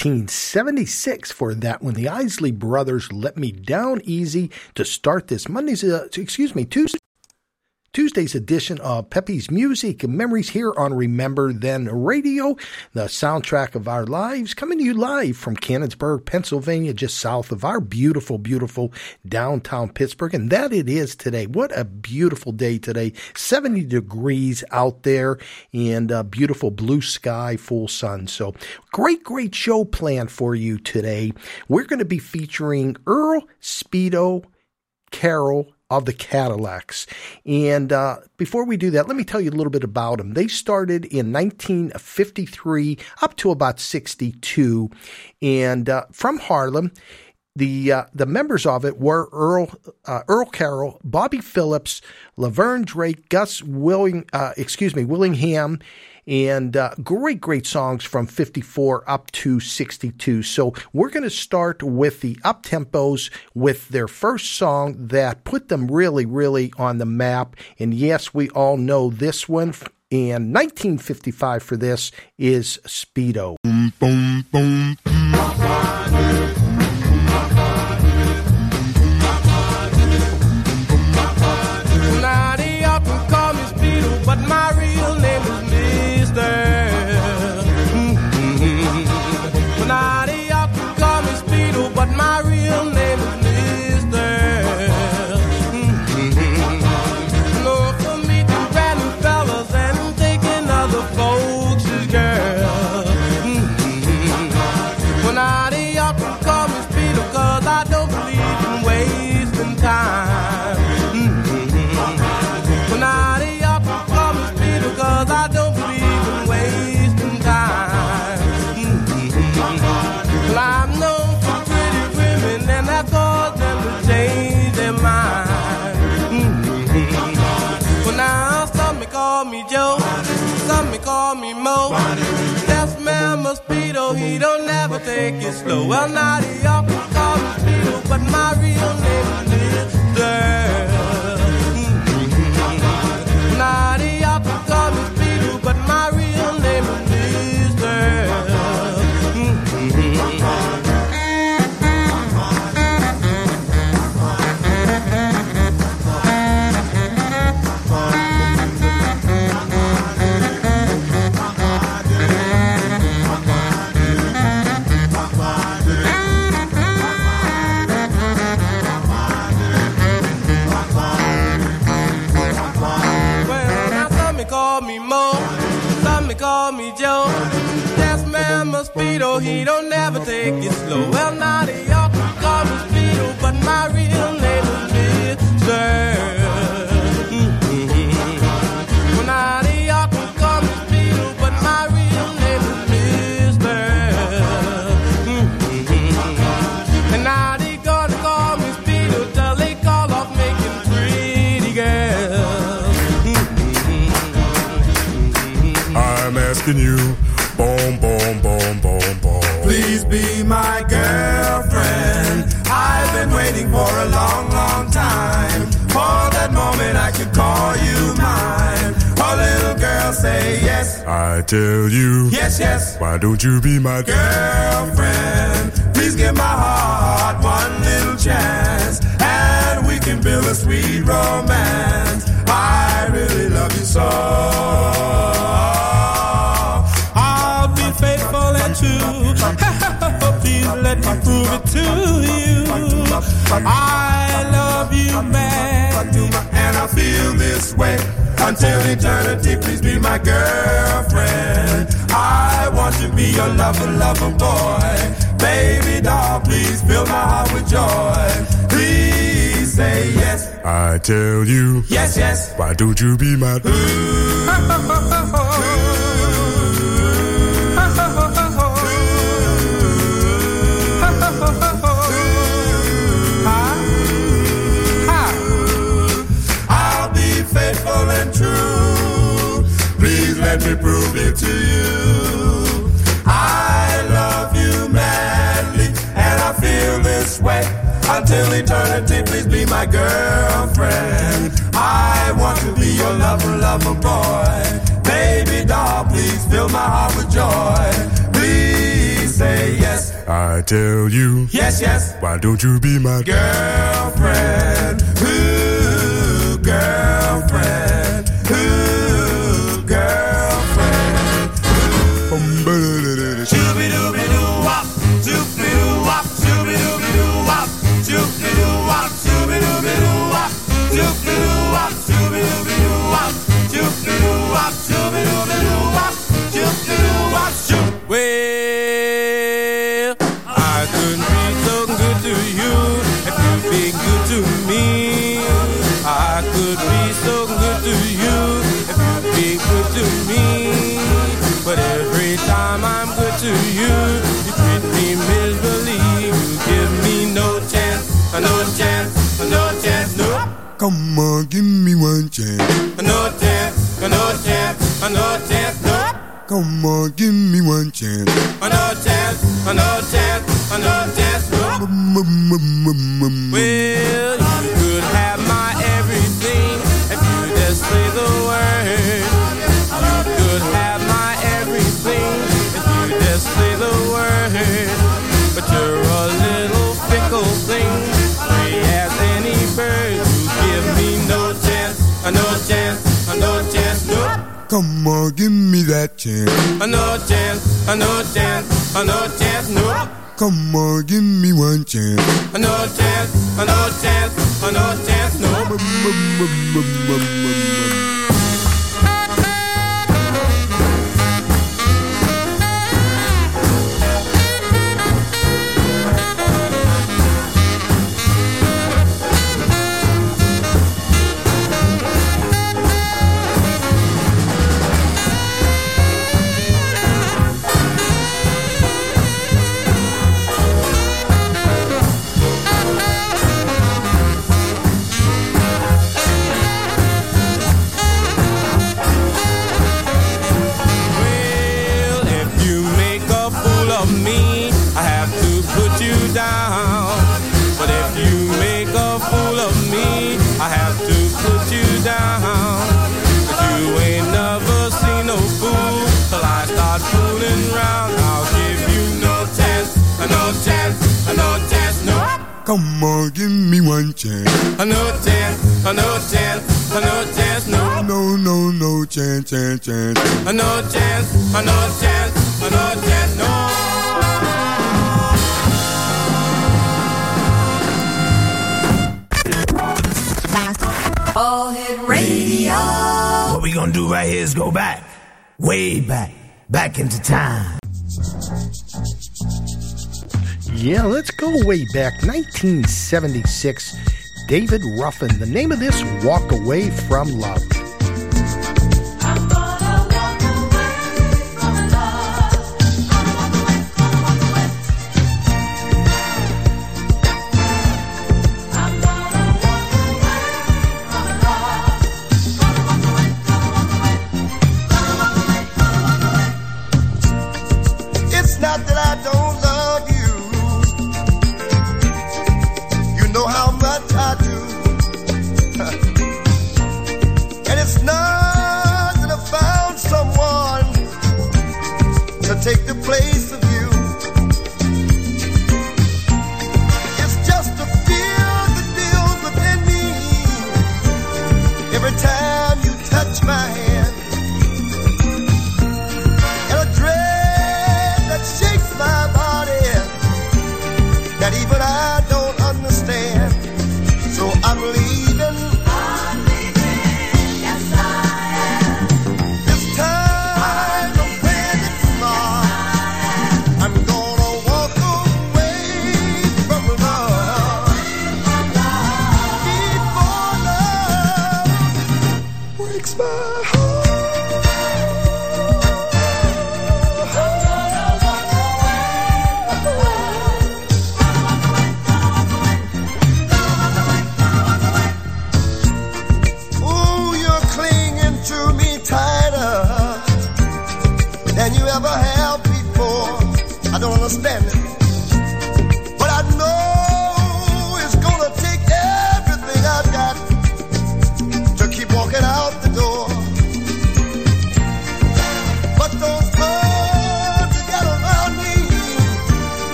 1976 for that when the Isley Brothers let me down easy to start this Monday's, uh, excuse me, Tuesday. Tuesday's edition of Pepe's Music and Memories here on Remember Then Radio, the soundtrack of our lives, coming to you live from Canonsburg, Pennsylvania, just south of our beautiful, beautiful downtown Pittsburgh. And that it is today. What a beautiful day today. 70 degrees out there and a beautiful blue sky, full sun. So great, great show planned for you today. We're going to be featuring Earl Speedo Carroll of the Cadillacs. And uh, before we do that, let me tell you a little bit about them. They started in 1953 up to about 62, and uh, from Harlem. The uh, the members of it were Earl uh, Earl Carroll, Bobby Phillips, Laverne Drake, Gus Willing, uh, excuse me, Willingham, and uh, great, great songs from 54 up to 62. So we're going to start with the up tempos with their first song that put them really, really on the map. And yes, we all know this one. And 1955 for this is Speedo. Boom, boom, boom, take it slow. Well, not he often call but my real name is Mister. He don't never take it slow. Well, now they all call me speedo, but my real name is Mister. Mm -hmm. And now they gonna call till they call off making pretty girls. I'm asking you, my girlfriend. I've been waiting for a long, long time. For that moment I could call you mine. A little girl say yes. I tell you, yes, yes. Why don't you be my girlfriend? Please give my heart one little chance. And we can build a sweet romance. I really love you so. Prove it to you. I love you, man. And I feel this way until eternity. Please be my girlfriend. I want to be your lover, lover boy. Baby doll, please fill my heart with joy. Please say yes. I tell you. Yes, yes. Why don't you be my. let me prove it to you. I love you madly, and I feel this way. Until eternity, please be my girlfriend. I want to be your lover, lover boy. Baby doll, please fill my heart with joy. Please say yes. I tell you, yes, yes. Why don't you be my girlfriend? Ooh, girlfriend. Come on, give me one chance. No chance, no chance, no chance, no. Come on, give me one chance. No chance, no chance, no mm, chance, mm, no. Mm, well, you could have. Come on, give me that chance. Another chance, another chance, another chance, no. Come on, give me one chance. Another chance, another chance, another chance, no. Come on, give me one chance. Another chance, another chance, another chance, no. No, no, no chance, chance, chance. Another chance, another chance, another chance, no. All Hit Radio. What we gonna do right here is go back, way back, back into time. Yeah, let's go way back. 1976. David Ruffin. The name of this, Walk Away from Love.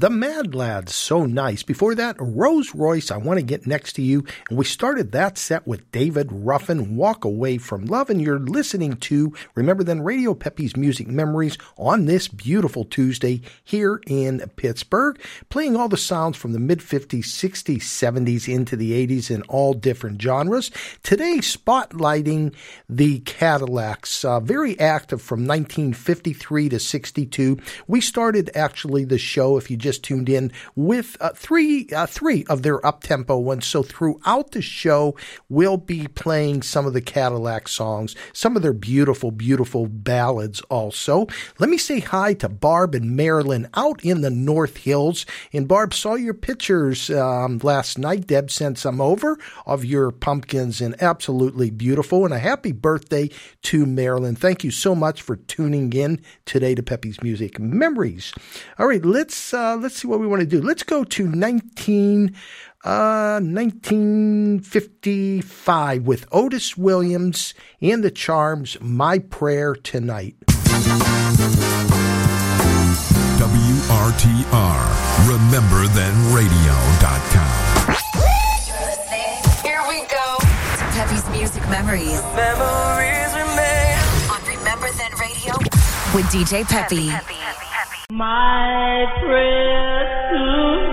The Mad So nice. Before that, Rose Royce, I Want to Get Next to You. And we started that set with David Ruffin, Walk Away from Love. And you're listening to, remember then, Radio Pepe's Music Memories on this beautiful Tuesday here in Pittsburgh, playing all the sounds from the mid 50s, 60s, 70s into the 80s in all different genres. Today, spotlighting the Cadillacs, uh, very active from 1953 to 62. We started actually the show, if you just tuned in, with uh, three uh, three of their up tempo ones. So throughout the show, we'll be playing some of the Cadillac songs, some of their beautiful, beautiful ballads. Also, let me say hi to Barb and Marilyn out in the North Hills. And Barb saw your pictures um, last night. Deb sent some over of your pumpkins, and absolutely beautiful. And a happy birthday to Marilyn. Thank you so much for tuning in today to Pepe's Music Memories. All right, let's uh, let's see what we want to do. Let's go to 19 uh 1955 with Otis Williams and the Charms My Prayer Tonight. WRTR, Remember Then RememberThenRadio.com. Here we go. Pepe's Music Memories. Memories remain. On Remember Then Radio with DJ Pepe. My prayer tonight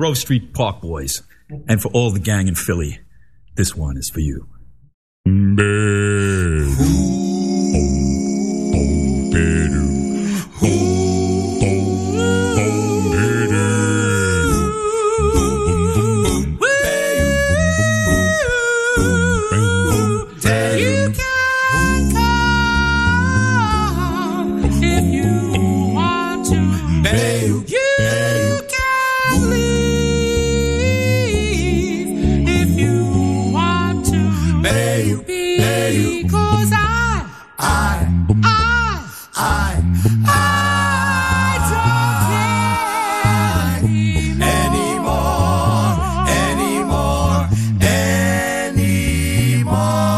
Grove Street Park Boys. And for all the gang in Philly, this one is for you. tomorrow.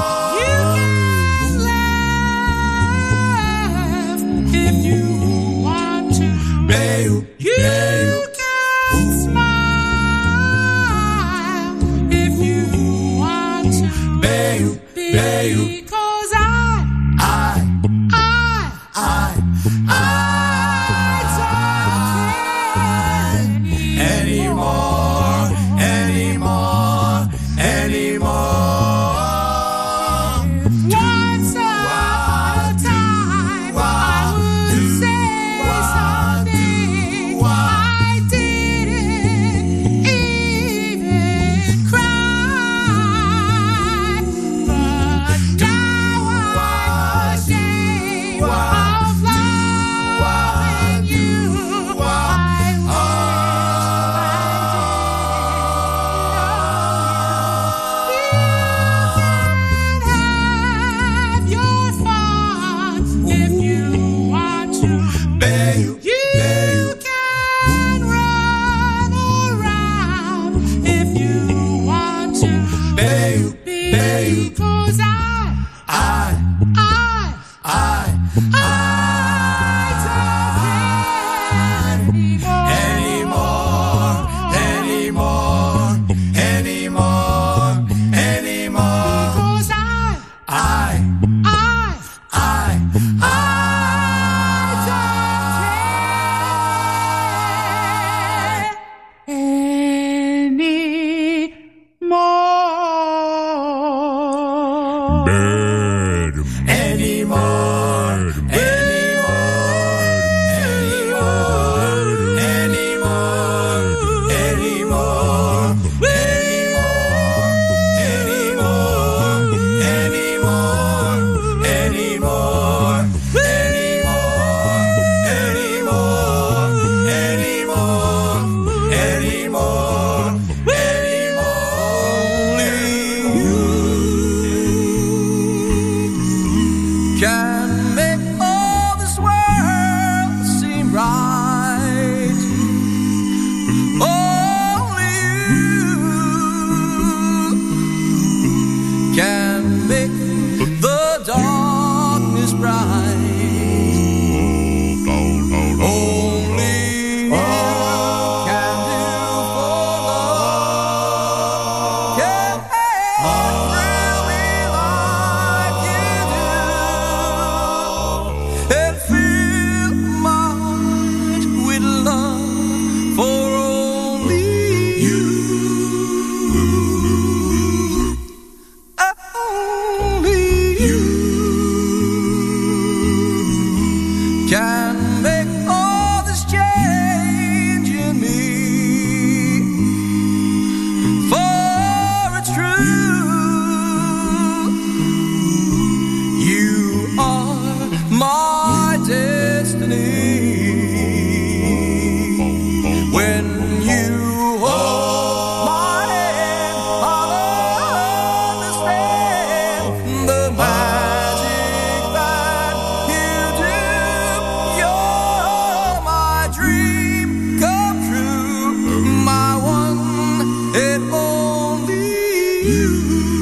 You.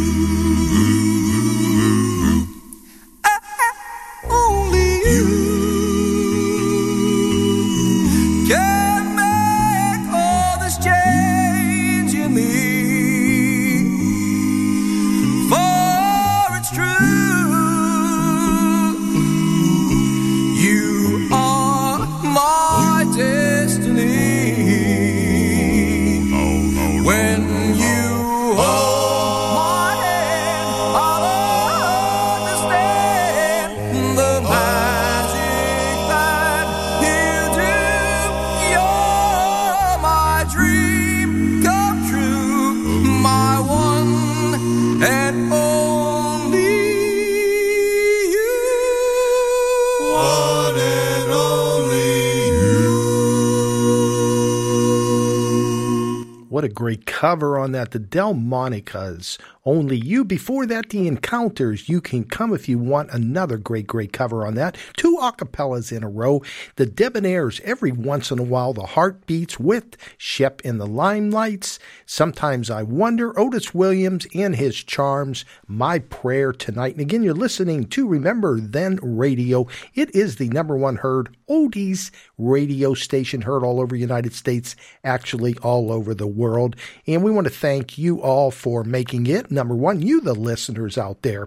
Great cover on that. The Delmonicas. Only You. Before that, The Encounters. You Can Come if you want another great, great cover on that. Acapellas in a row. The Debonaires. Every once in a while, the Heartbeats with Shep in the Limelites. Sometimes I Wonder. Otis Williams and his charms. My Prayer Tonight. And again, you're listening to Remember Then Radio. It is the number one heard oldies radio station heard all over the United States, actually all over the world. And we want to thank you all for making it. Number one, you, the listeners out there.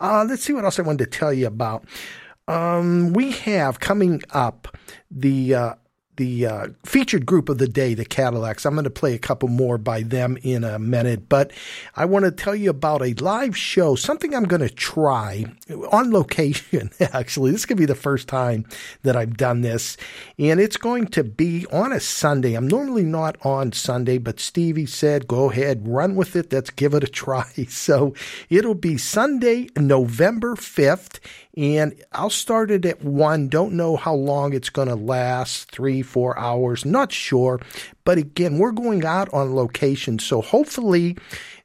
Uh, let's see what else I wanted to tell you about. Um, we have coming up the uh, the uh, featured group of the day, the Cadillacs. I'm going to play a couple more by them in a minute, but I want to tell you about a live show, something I'm going to try on location. Actually, this could be the first time that I've done this, and it's going to be on a Sunday. I'm normally not on Sunday, but Stevie said, "Go ahead, run with it. Let's give it a try." So it'll be Sunday, November 5th and I'll start it at one. Don't know how long it's going to last three, four hours, not sure. But again, we're going out on location, so hopefully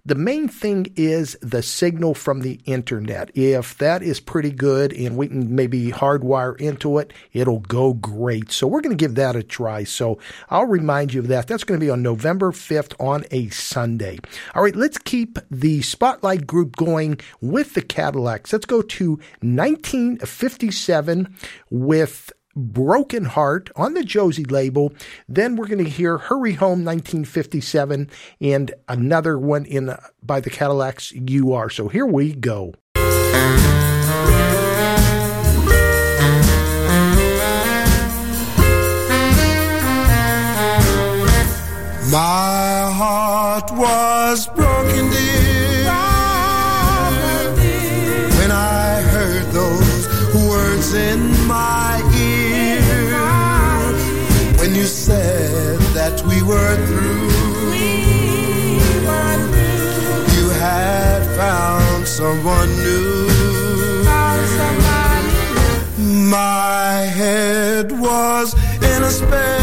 The main thing is the signal from the internet. If that is pretty good and we can maybe hardwire into it, it'll go great. So we're going to give that a try. So I'll remind you of that. That's going to be on November 5th on a Sunday. All right, let's keep the spotlight group going with the Cadillacs. Let's go to 1957 with Broken Heart on the Josie label. Then we're going to hear Hurry Home 1957 and another one in by the Cadillacs You Are. So here we go. My heart was broken, dear, when I heard those words in my someone new. My head was in a spell.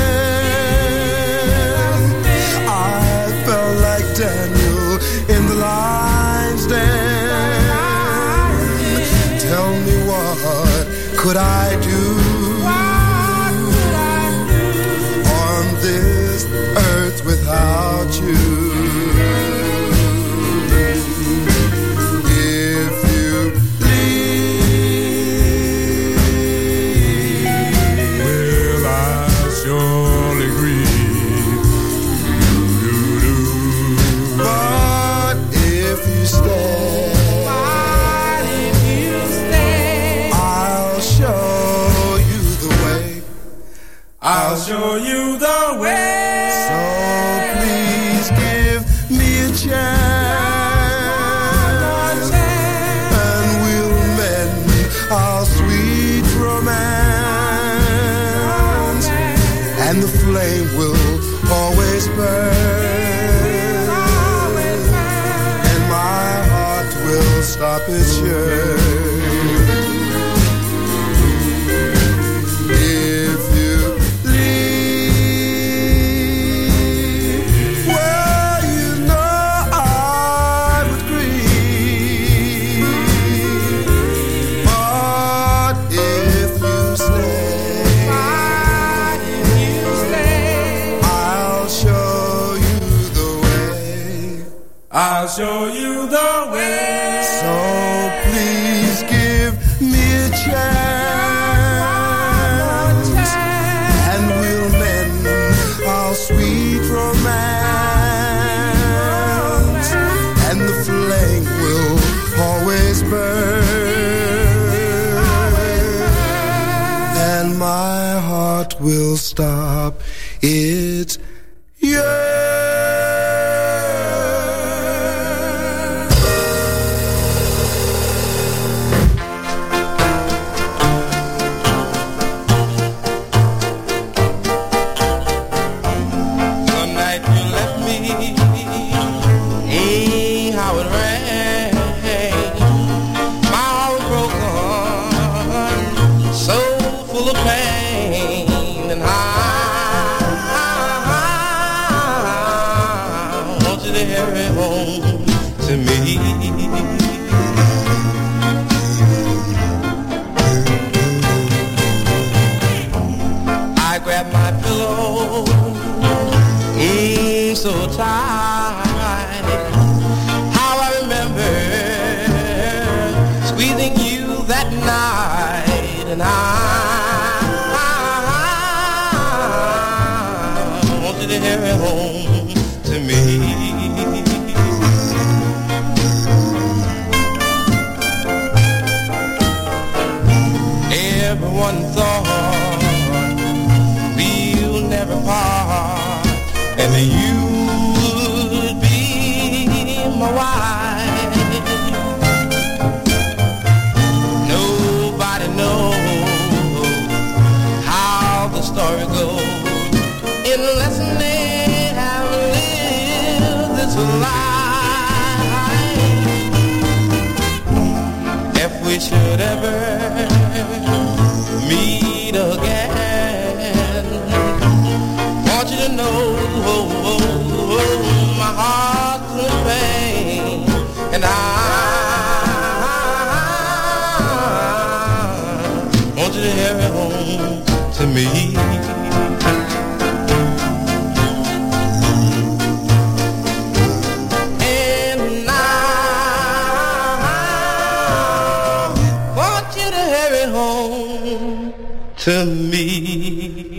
to me.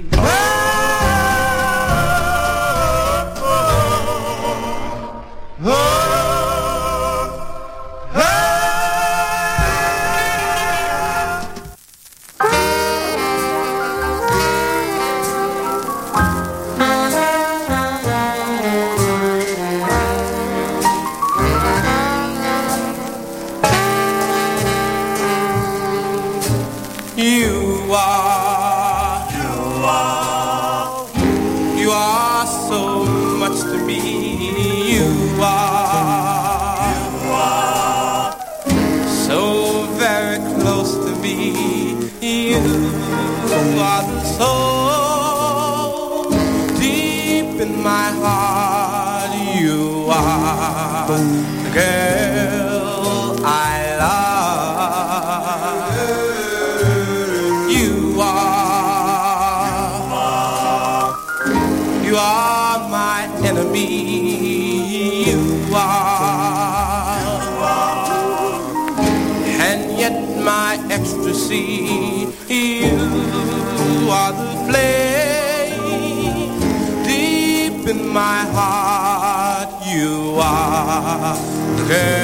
Yeah.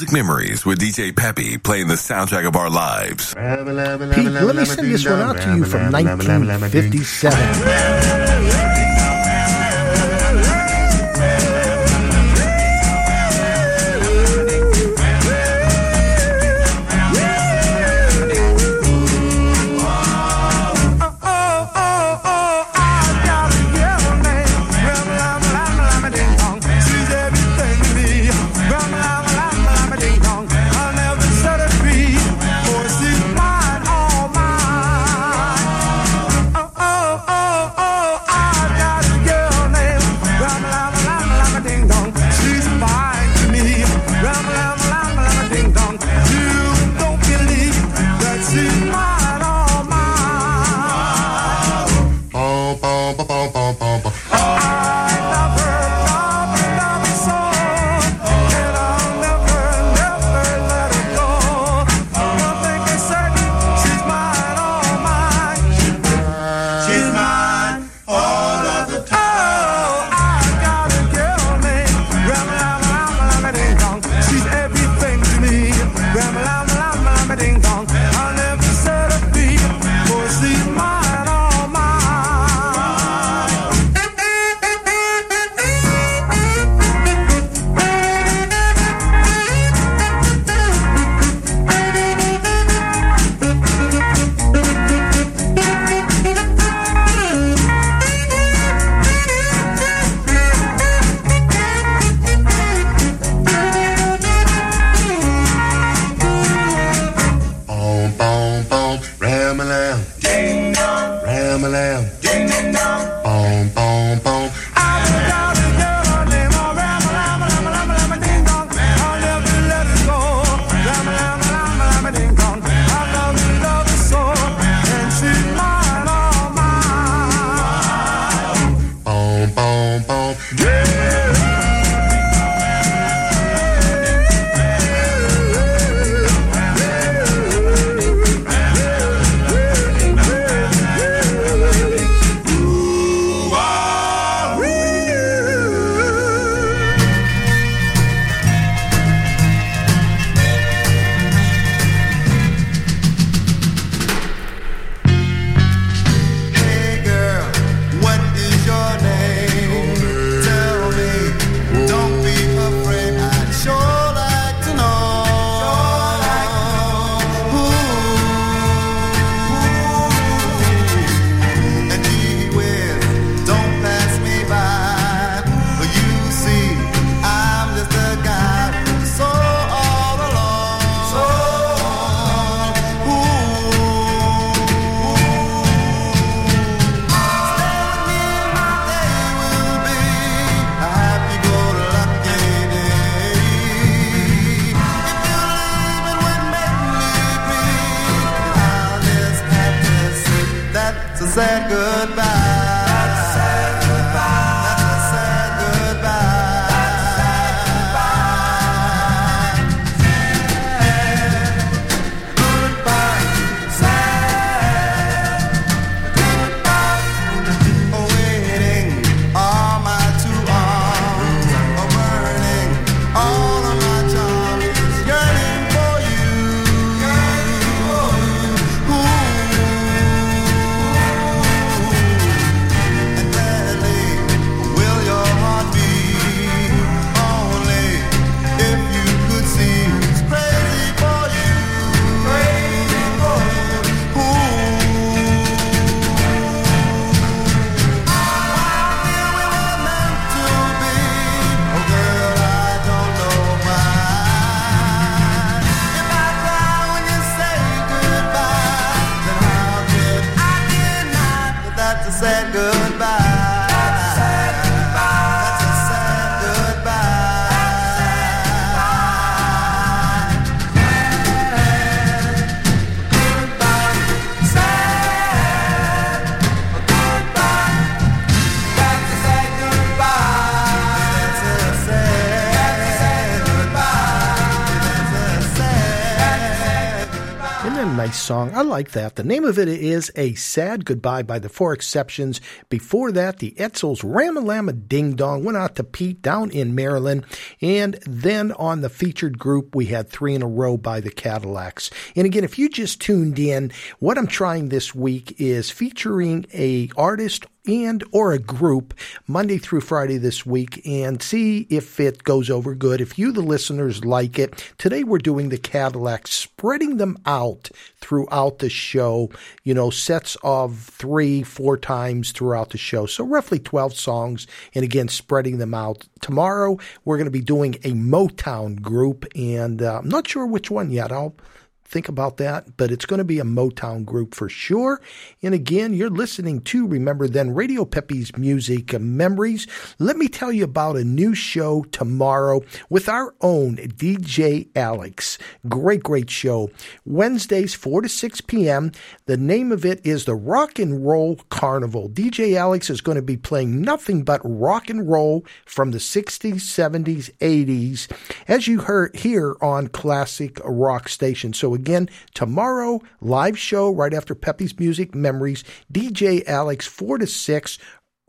Music Memories with DJ Peppy playing the soundtrack of our lives. Pete, let me send this one out to you from 1957. Song. I like that. The name of it is A Sad Goodbye by the Four Exceptions. Before that, the Edsels Ramalama Ding Dong went out to Pete down in Maryland. And then on the featured group, we had three in a row by the Cadillacs. And again, if you just tuned in, what I'm trying this week is featuring a artist and or a group Monday through Friday this week and see if it goes over good. If you, the listeners, like it, today we're doing the Cadillac, spreading them out throughout the show, you know, sets of three, four times throughout the show. So roughly 12 songs and again, spreading them out. Tomorrow we're going to be doing a Motown group and uh, I'm not sure which one yet. I'll think about that, but it's going to be a Motown group for sure. And again, you're listening to Remember Then Radio Pepe's Music Memories. Let me tell you about a new show tomorrow with our own DJ Alex. Great, great show. Wednesdays, 4 to 6 p.m. The name of it is the Rock and Roll Carnival. DJ Alex is going to be playing nothing but rock and roll from the 60s, 70s, 80s, as you heard here on Classic Rock Station. So again tomorrow, live show right after Pepe's Music Memories, DJ Alex, 4 to 6,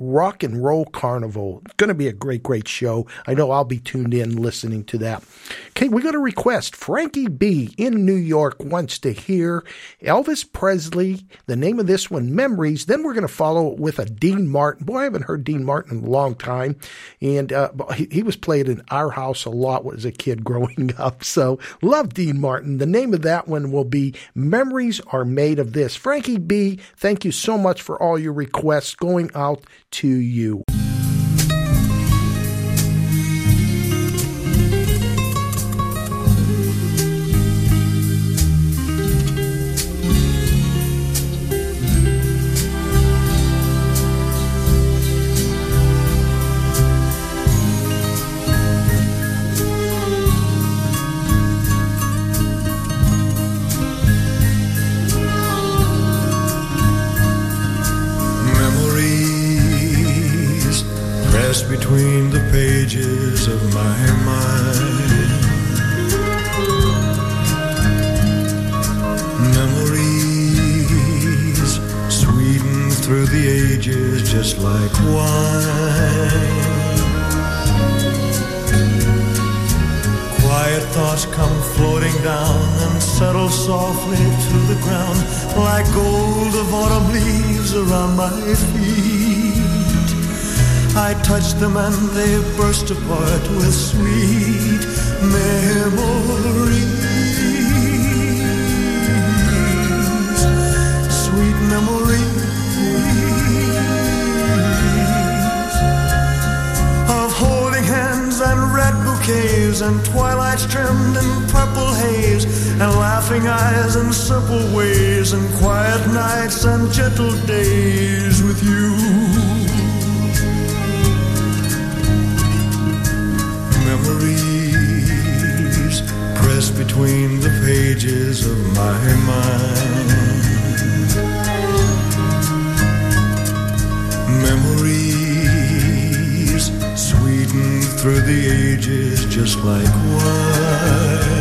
Rock and Roll Carnival. It's going to be a great, great show. I know I'll be tuned in listening to that. Okay, we got a request. Frankie B in New York wants to hear Elvis Presley. The name of this one, Memories. Then we're going to follow it with a Dean Martin. Boy, I haven't heard Dean Martin in a long time. And uh, he, he was played in our house a lot as a kid growing up. So love Dean Martin. The name of that one will be Memories Are Made of This. Frankie B, thank you so much for all your requests going out to you. Between the pages of my mind. Memories sweetened through the ages just like wine. Quiet thoughts come floating down and settle softly to the ground like gold of autumn leaves around my feet. I touch them and they burst apart with sweet memories. Sweet memories of holding hands and red bouquets and twilights trimmed in purple haze and laughing eyes and simple ways and quiet nights and gentle days with you. Memories pressed between the pages of my mind. Memories sweetened through the ages just like wine.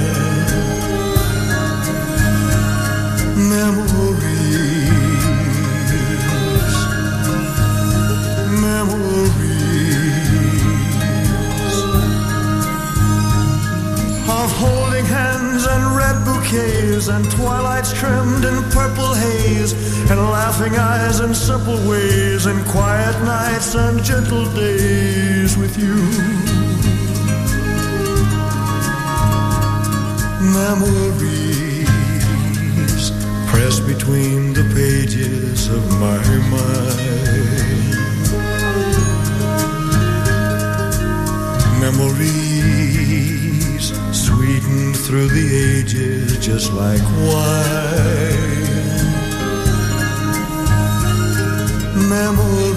And twilights trimmed in purple haze and laughing eyes and simple ways and quiet nights and gentle days with you. Memories pressed between the pages of my mind. Memories sweetened through the ages just like wine. Memories,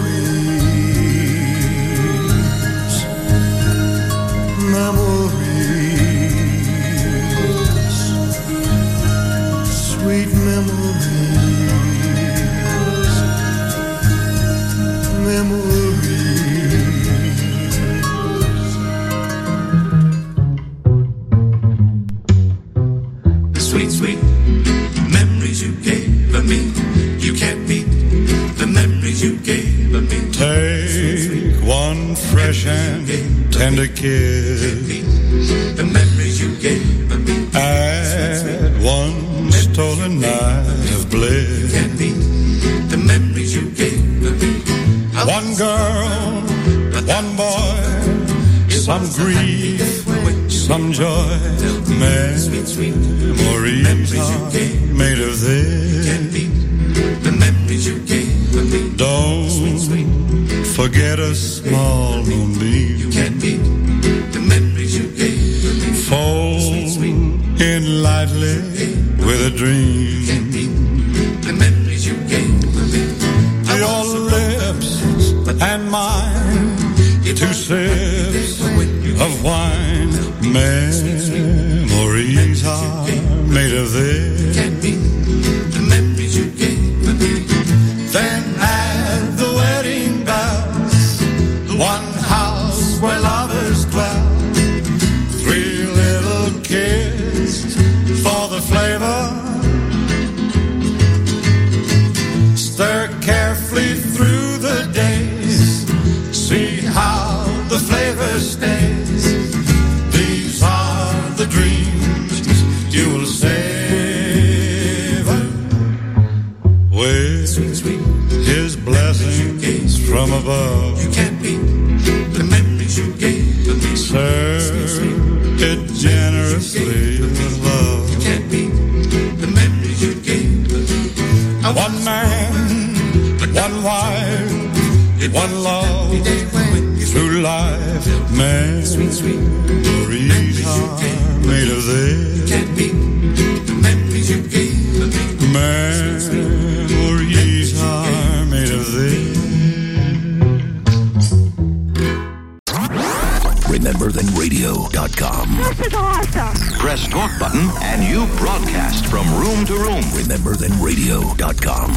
RememberThenRadio.com. This is awesome. Press talk button and you broadcast from room to room. RememberThenRadio.com.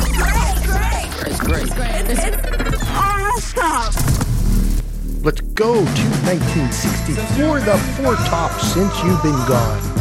It's great. It's great. It's awesome. Let's go to 1964, the Four Tops, Since You've Been Gone.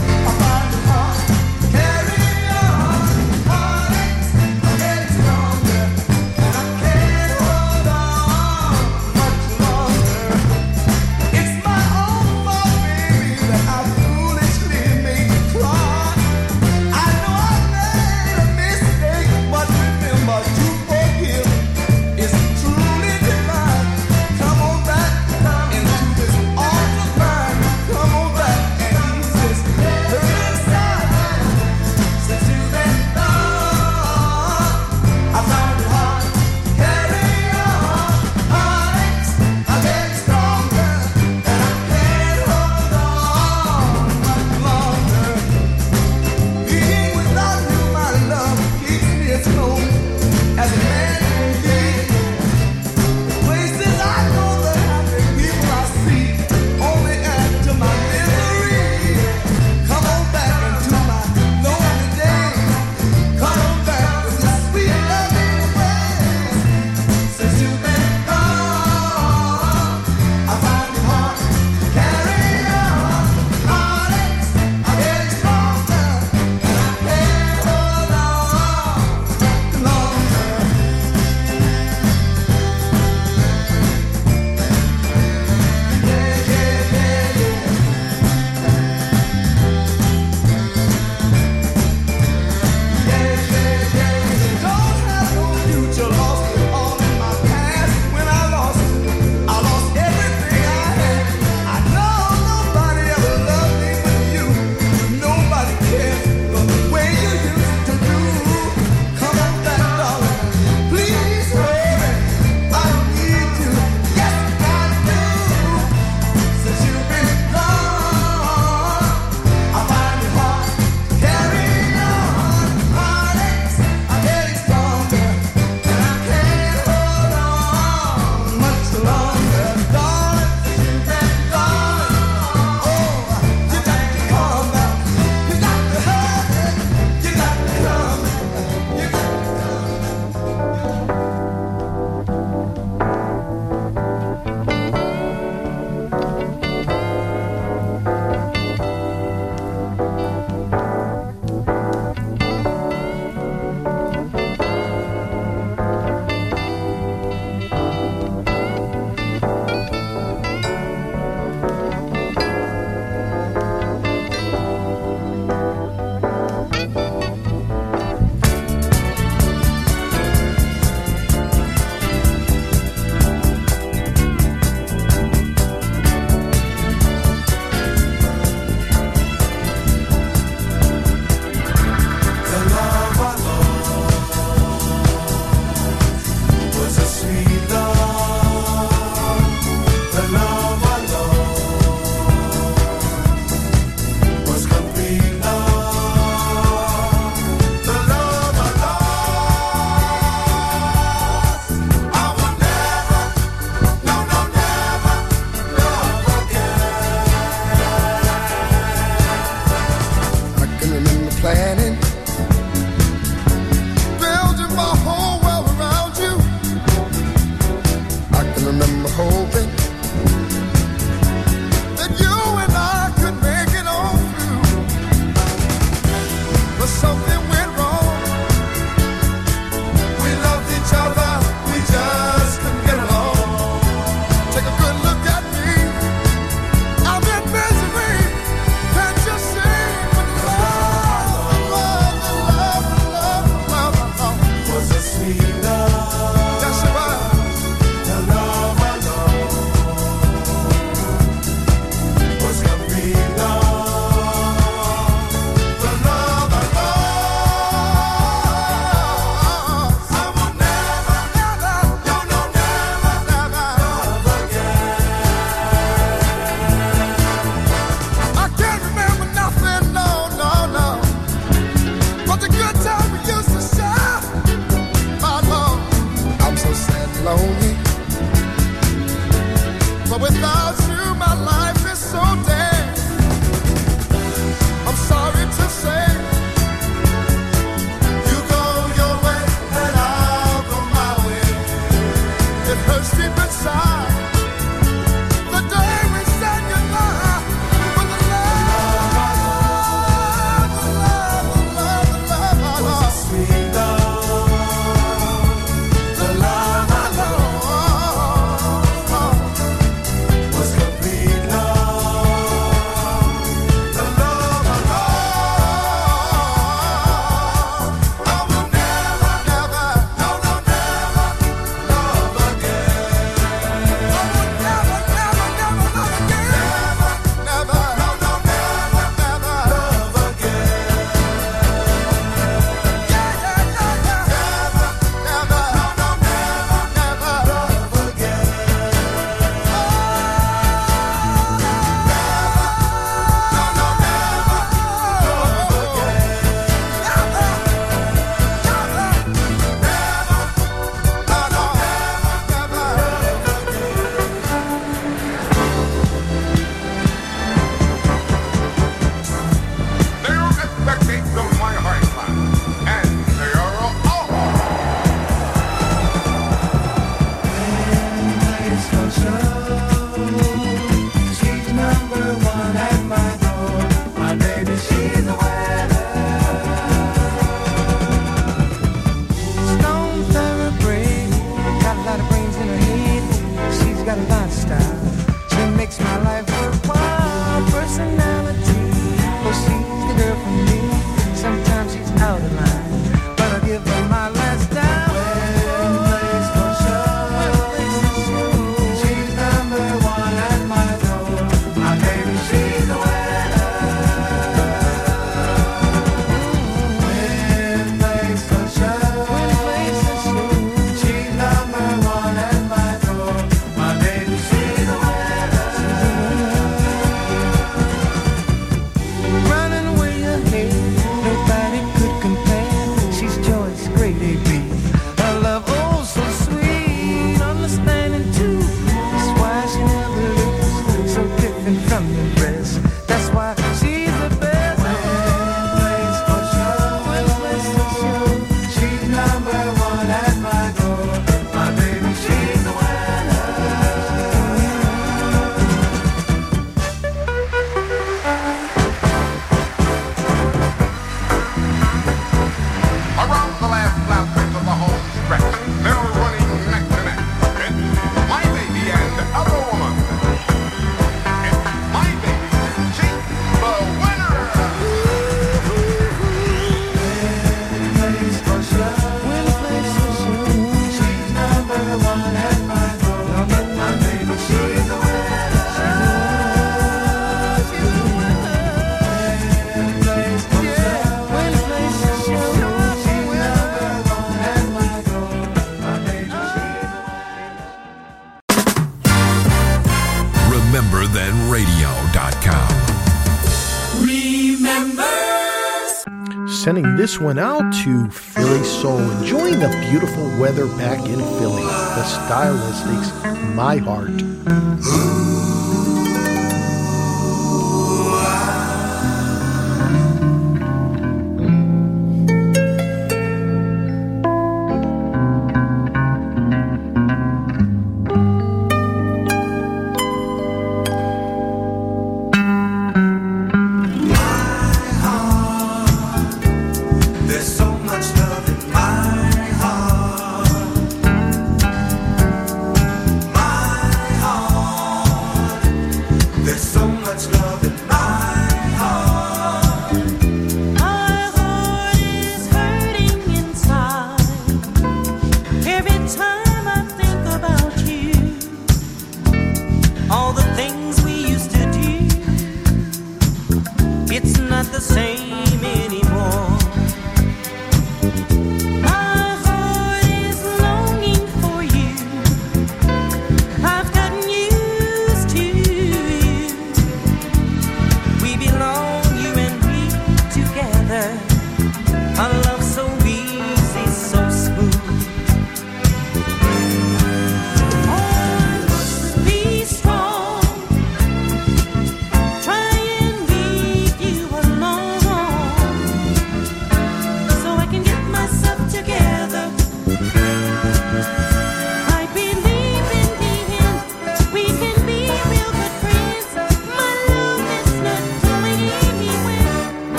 sending this one out to Philly Soul. Enjoying the beautiful weather back in Philly. The stylistics, my heart.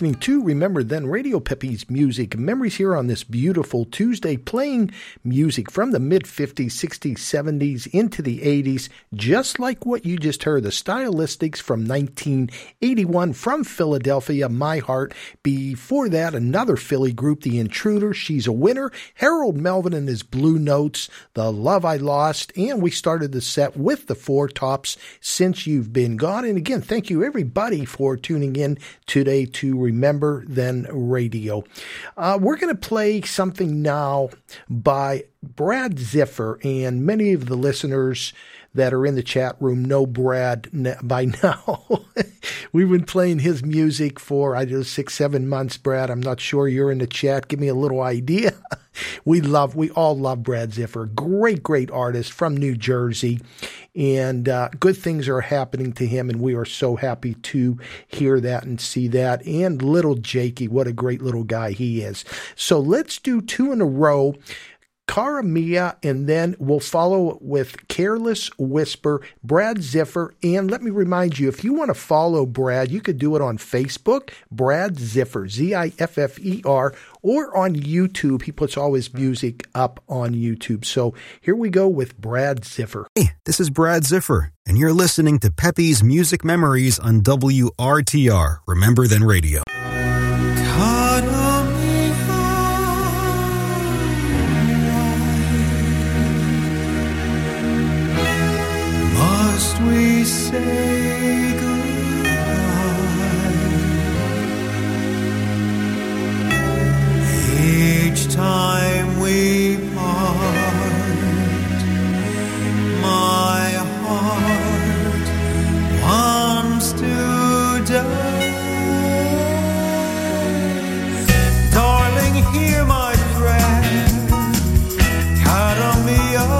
Listening to Remember Then Radio Pepe's Music Memories here on this beautiful Tuesday, playing music from the mid 50s, 60s, 70s into the 80s, just like what you just heard the Stylistics from 1981 from Philadelphia, My Heart. Before that, another Philly group, The Intruder, She's a Winner, Harold Melvin and his Blue Notes, The Love I Lost, and we started the set with the Four Tops, Since You've Been Gone. And again, thank you everybody for tuning in today to Remember Then Radio. Uh, we're going to play something now by Brad Ziffer, and many of the listeners that are in the chat room know Brad by now. We've been playing his music for, I don't know, six, seven months, Brad. I'm not sure you're in the chat. Give me a little idea. we love, we all love Brad Ziffer. Great, great artist from New Jersey. And uh, good things are happening to him. And we are so happy to hear that and see that. And little Jakey, what a great little guy he is. So let's do two in a row. Cara Mia, and then we'll follow with Careless Whisper, Brad Ziffer. And let me remind you, if you want to follow Brad, you could do it on Facebook, Brad Ziffer, Z I F F E R, or on YouTube. He puts all his music up on YouTube. So here we go with Brad Ziffer. Hey, this is Brad Ziffer, and you're listening to Pepe's Music Memories on WRTR, Remember Then Radio. We say goodbye each time we part? My heart wants to die. Darling, hear my prayer. Cut me off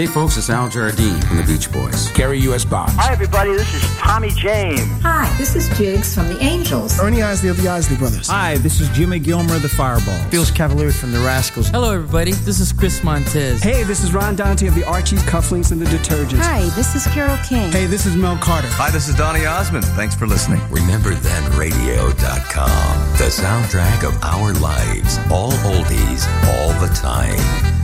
Hey, folks, it's Al Jardine from the Beach Boys. Gary U.S. Bonds. Hi, everybody. This is Tommy James. Hi, this is Jiggs from the Angels. Ernie Isley of the Isley Brothers. Hi, this is Jimmy Gilmer of the Fireballs. Felix Cavaliere from the Rascals. Hello, everybody. This is Chris Montez. Hey, this is Ron Dante of the Archies, Cufflinks, and the Detergents. Hi, this is Carole King. Hey, this is Mel Carter. Hi, this is Donny Osmond. Thanks for listening. RememberThenRadio.com, the soundtrack of our lives. All oldies, all the time.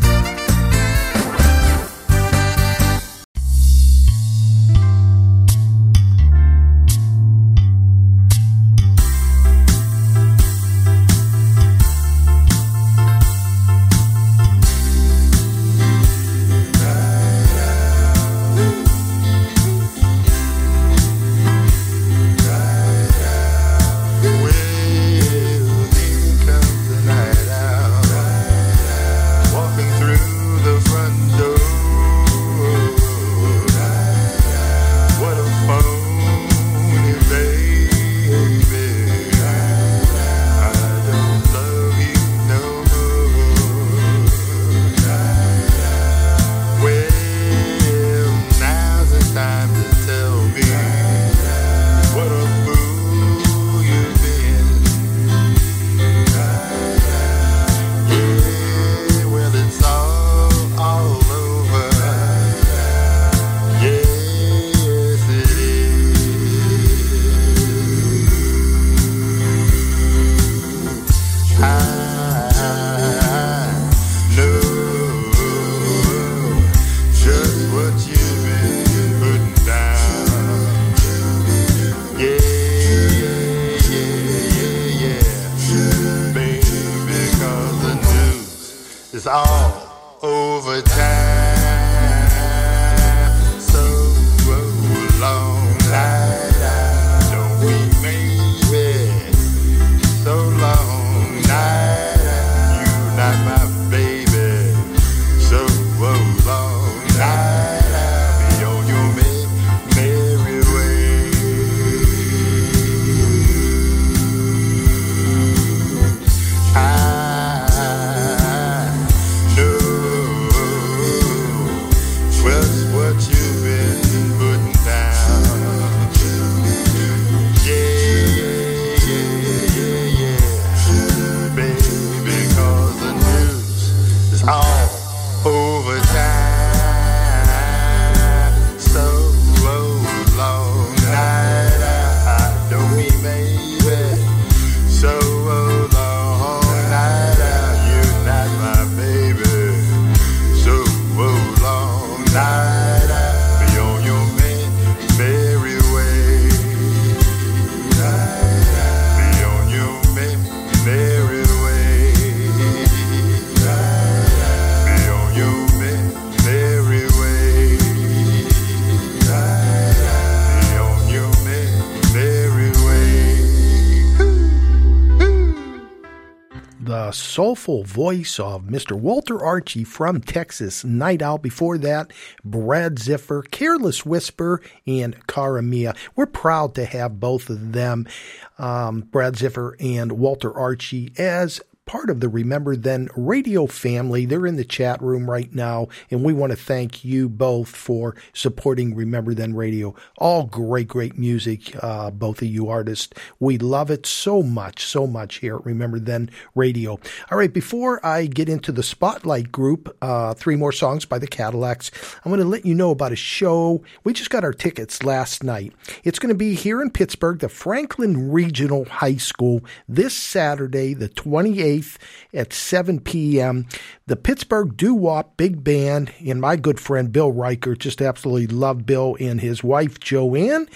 Soulful voice of Mr. Walter Archie from Texas. Night Owl. Before that, Brad Ziffer, Careless Whisper, and Cara Mia. We're proud to have both of them, um, Brad Ziffer and Walter Archie, as part of the Remember Then radio family. They're in the chat room right now, and we want to thank you both for supporting Remember Then Radio. All great, great music, uh, both of you artists. We love it so much, so much here at Remember Then Radio. All right, before I get into the Spotlight group, uh, three more songs by the Cadillacs, I'm going to let you know about a show. We just got our tickets last night. It's going to be here in Pittsburgh, the Franklin Regional High School, this Saturday, the 28th 8th at 7 p.m. The Pittsburgh Doo Wop Big Band and my good friend Bill Riker just absolutely love Bill and his wife Joanne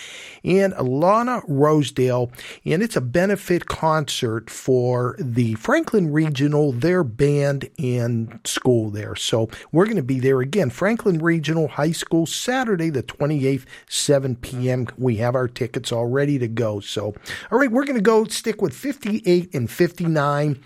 and Alana Rosedale. And it's a benefit concert for the Franklin Regional, their band and school there. So we're going to be there again. Franklin Regional High School, Saturday the 28th, 7 p.m. We have our tickets all ready to go. So, all right, we're going to go stick with 58 and 59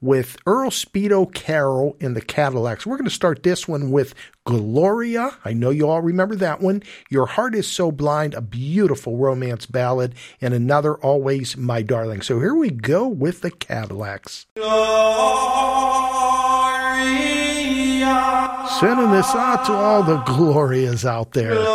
with Earl Speedo Carroll and the Cadillacs. We're going to start this one with Gloria. I know you all remember that one. Your Heart is So Blind, a beautiful romance ballad, and another Always My Darling. So here we go with the Cadillacs. Gloria. Sending this out to all the Glorias out there. Is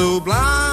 so blind,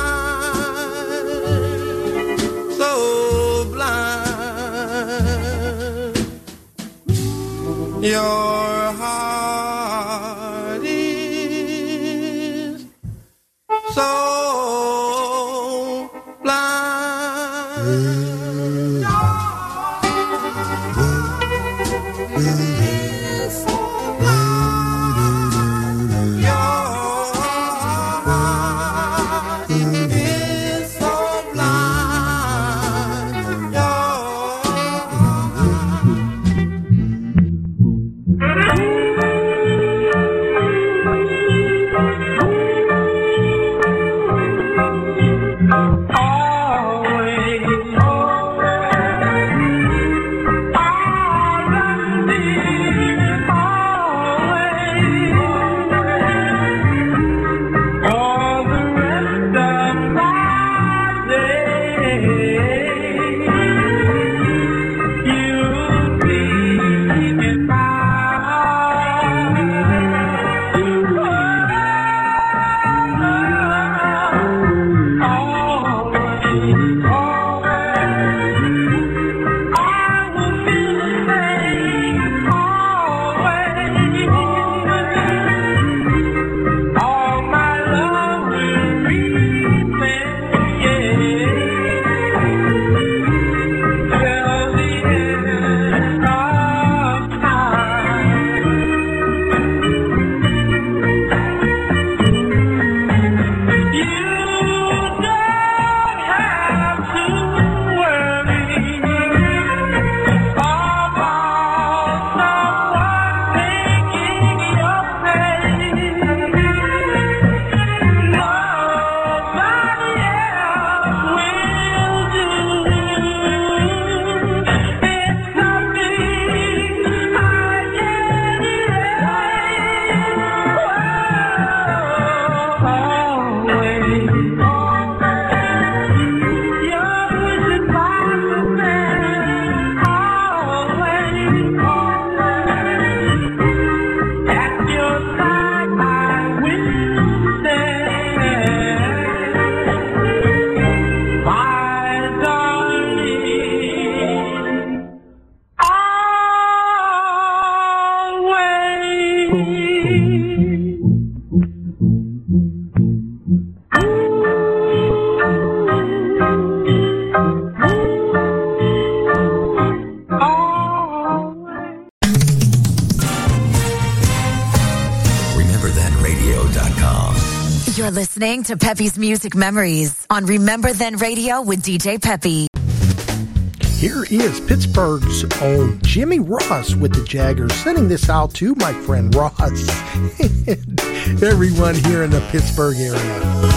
listening to Peppy's Music Memories on Remember Then Radio with DJ Peppy. Here is Pittsburgh's own Jimmy Ross with the Jaggerz, sending this out to my friend Ross and everyone here in the Pittsburgh area.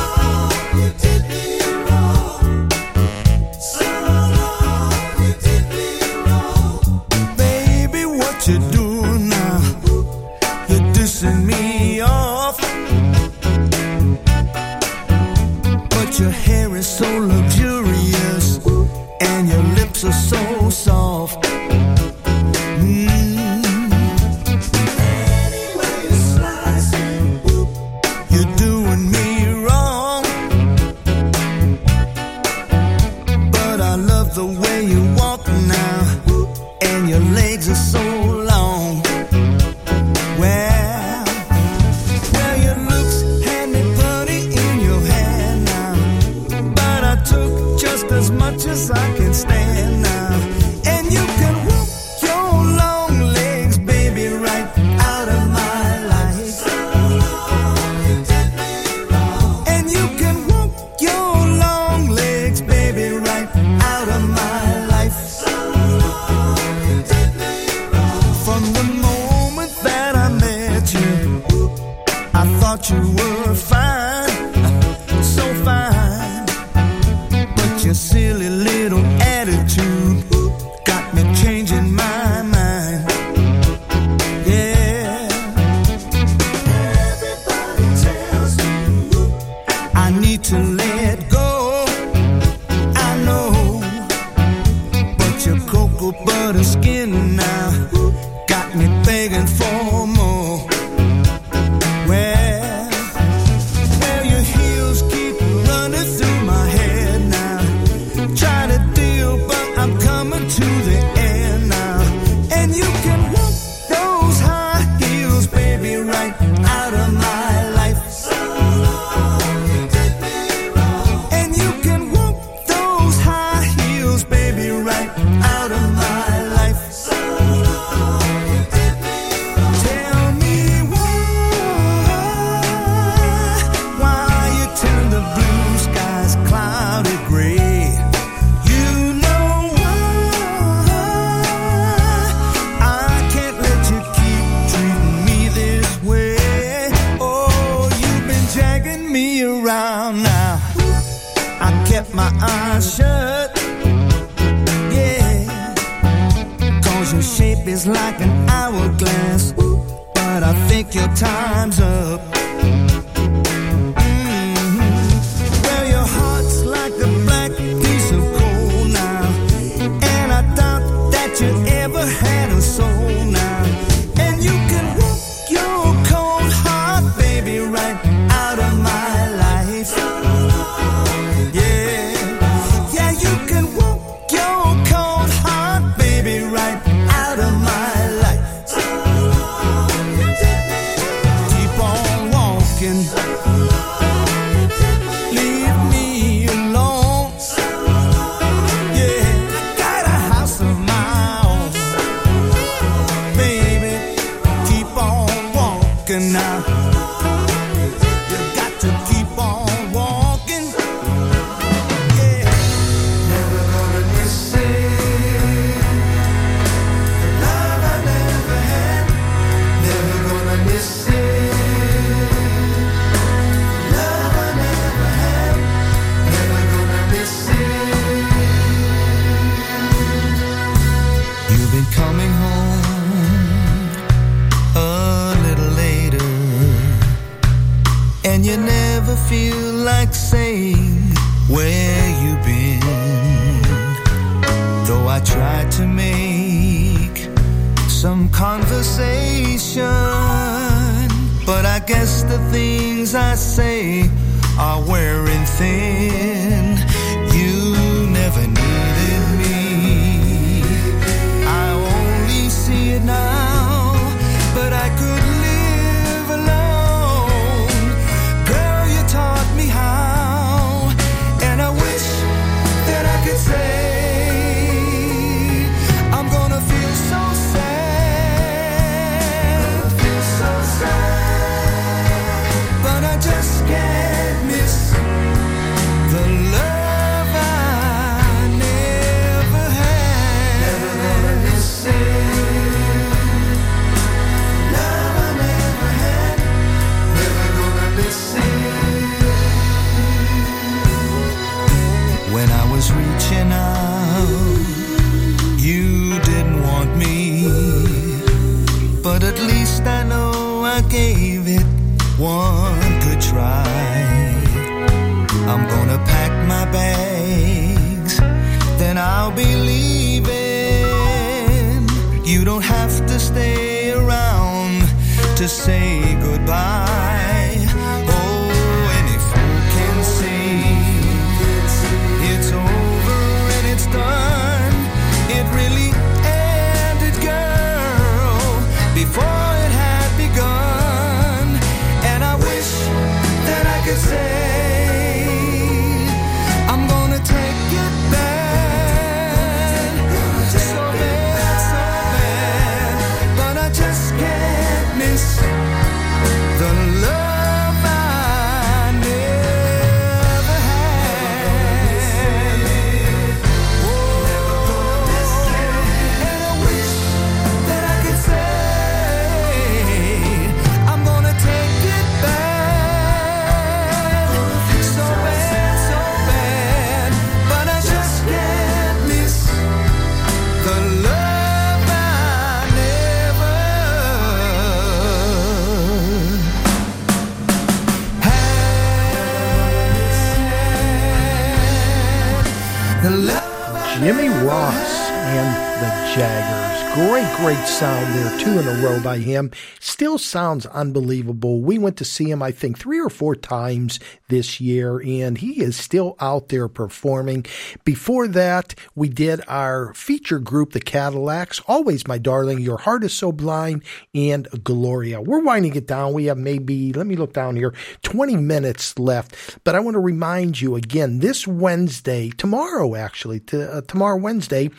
sound two in a row by him. Still sounds unbelievable. We went to see him, I think, three or four times this year, and he is still out there performing. Before that, we did our feature group, the Cadillacs, Always My Darling, Your Heart Is So Blind, and Gloria. We're winding it down. We have maybe, let me look down here, 20 minutes left, but I want to remind you again this Wednesday, tomorrow actually, t- uh, tomorrow Wednesday,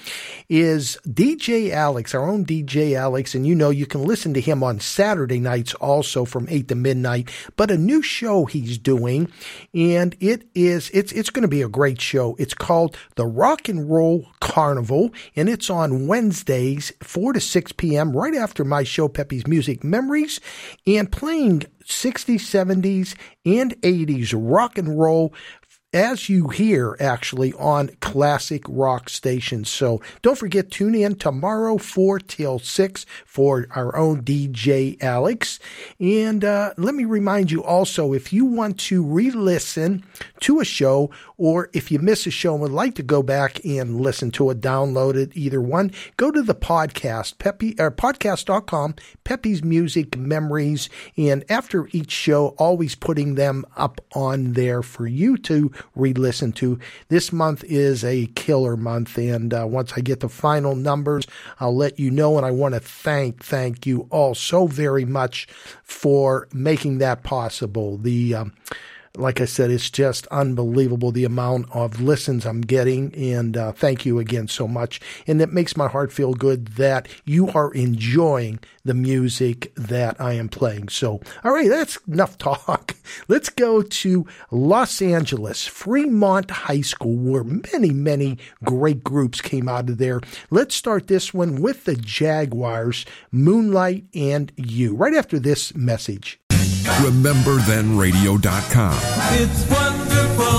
is DJ Alex, our own DJ Alex, and you know you can listen to him on Saturday nights also from 8 to midnight, but a new show he's doing. And it is, it's, it's going to be a great show. It's called the Rock and Roll Carnival and it's on Wednesdays, 4 to 6 p.m. right after my show, Peppy's Music Memories and playing 60s, 70s, and 80s rock and roll as you hear actually on classic rock stations. So don't forget, tune in tomorrow 4 till 6 for our own DJ Alex. And uh, let me remind you also if you want to re listen to a show or if you miss a show and would like to go back and listen to it, download it, either one, go to the podcast, Pepe, or podcast.com, Peppy's Music Memories. And after each show, always putting them up on there for you to re listen to. This month is a killer month, and uh, once I get the final numbers, I'll let you know. And I want to thank, thank you all so very much for making that possible. The um, like I said, it's just unbelievable the amount of listens I'm getting. And uh, thank you again so much. And it makes my heart feel good that you are enjoying the music that I am playing. So, all right, that's enough talk. Let's go to Los Angeles, Fremont High School, where many, many great groups came out of there. Let's start this one with the Jaguars, Moonlight and You, right after this message. RememberThenRadio.com. It's wonderful.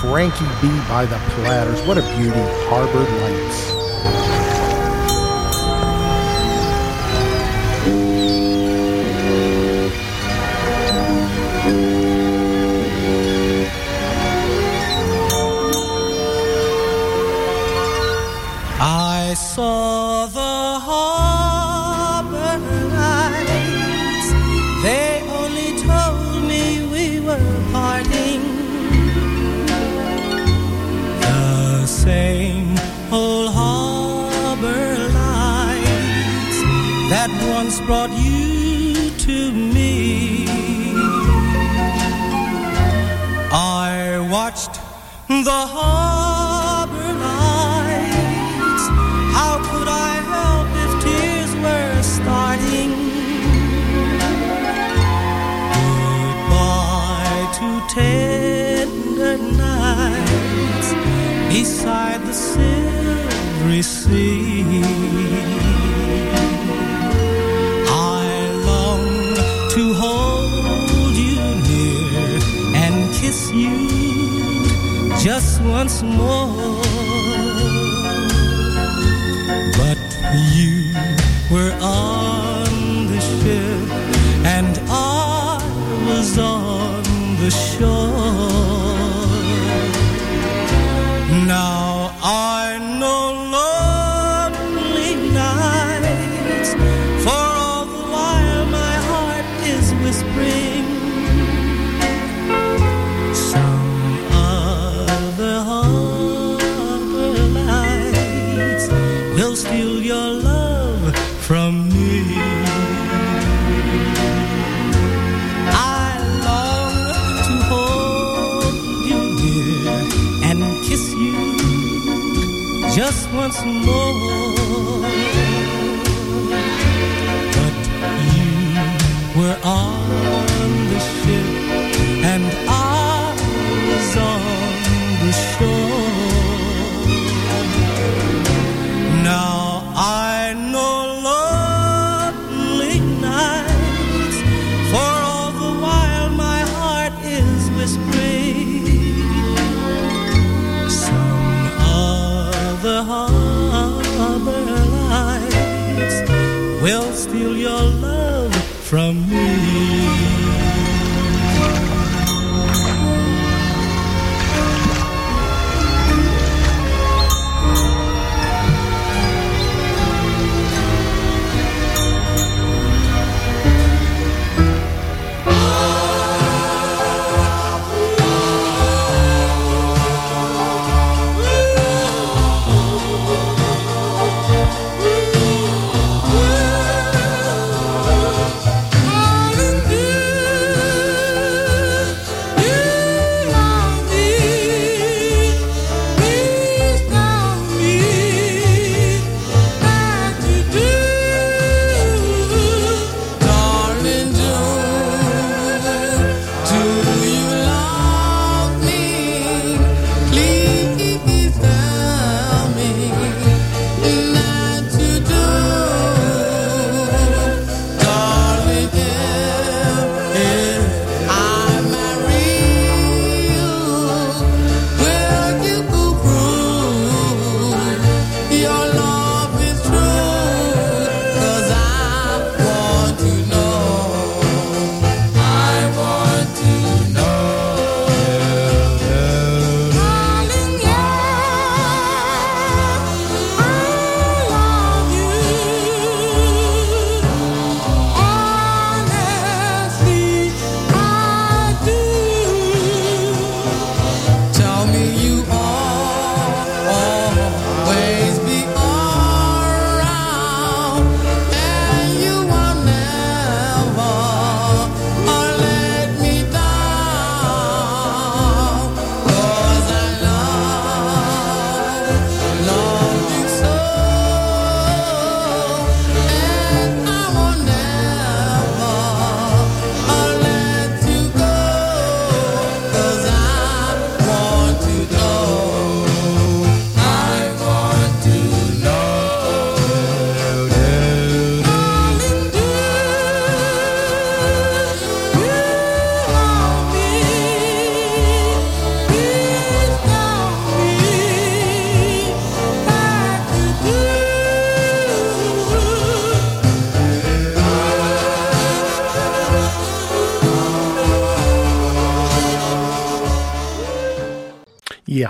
Frankie B. by the Platters. What a beauty. Harbor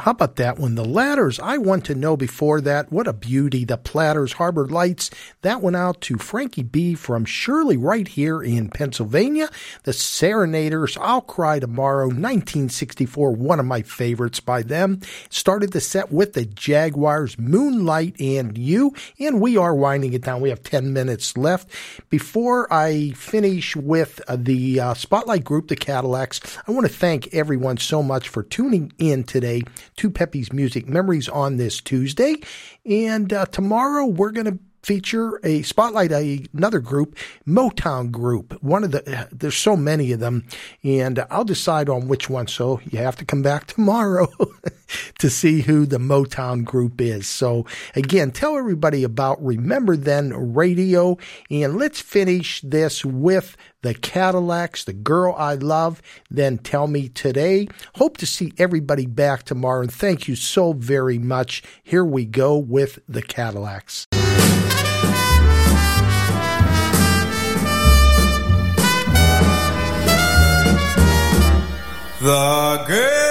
how about that one? The Ladders, I want to know before that. What a beauty. The Platters Harbor Lights. That went out to Frankie B from Shirley right here in Pennsylvania. The Serenaders, I'll Cry Tomorrow, 1964, one of my favorites by them. Started the set with the Jaguars, Moonlight and You, and we are winding it down. We have 10 minutes left. Before I finish with uh, the uh, Spotlight Group, the Cadillacs, I want to thank everyone so much for tuning in today to Peppy's Music Memories on this Tuesday. And uh, tomorrow we're going to feature a spotlight another group motown group one of the there's so many of them and i'll decide on which one so you have to come back tomorrow to see who the motown group is so again tell everybody about remember then radio and let's finish this with the Cadillacs, the girl I love, then tell me today. Hope to see everybody back tomorrow and thank you so very much. Here we go with the Cadillacs. The girl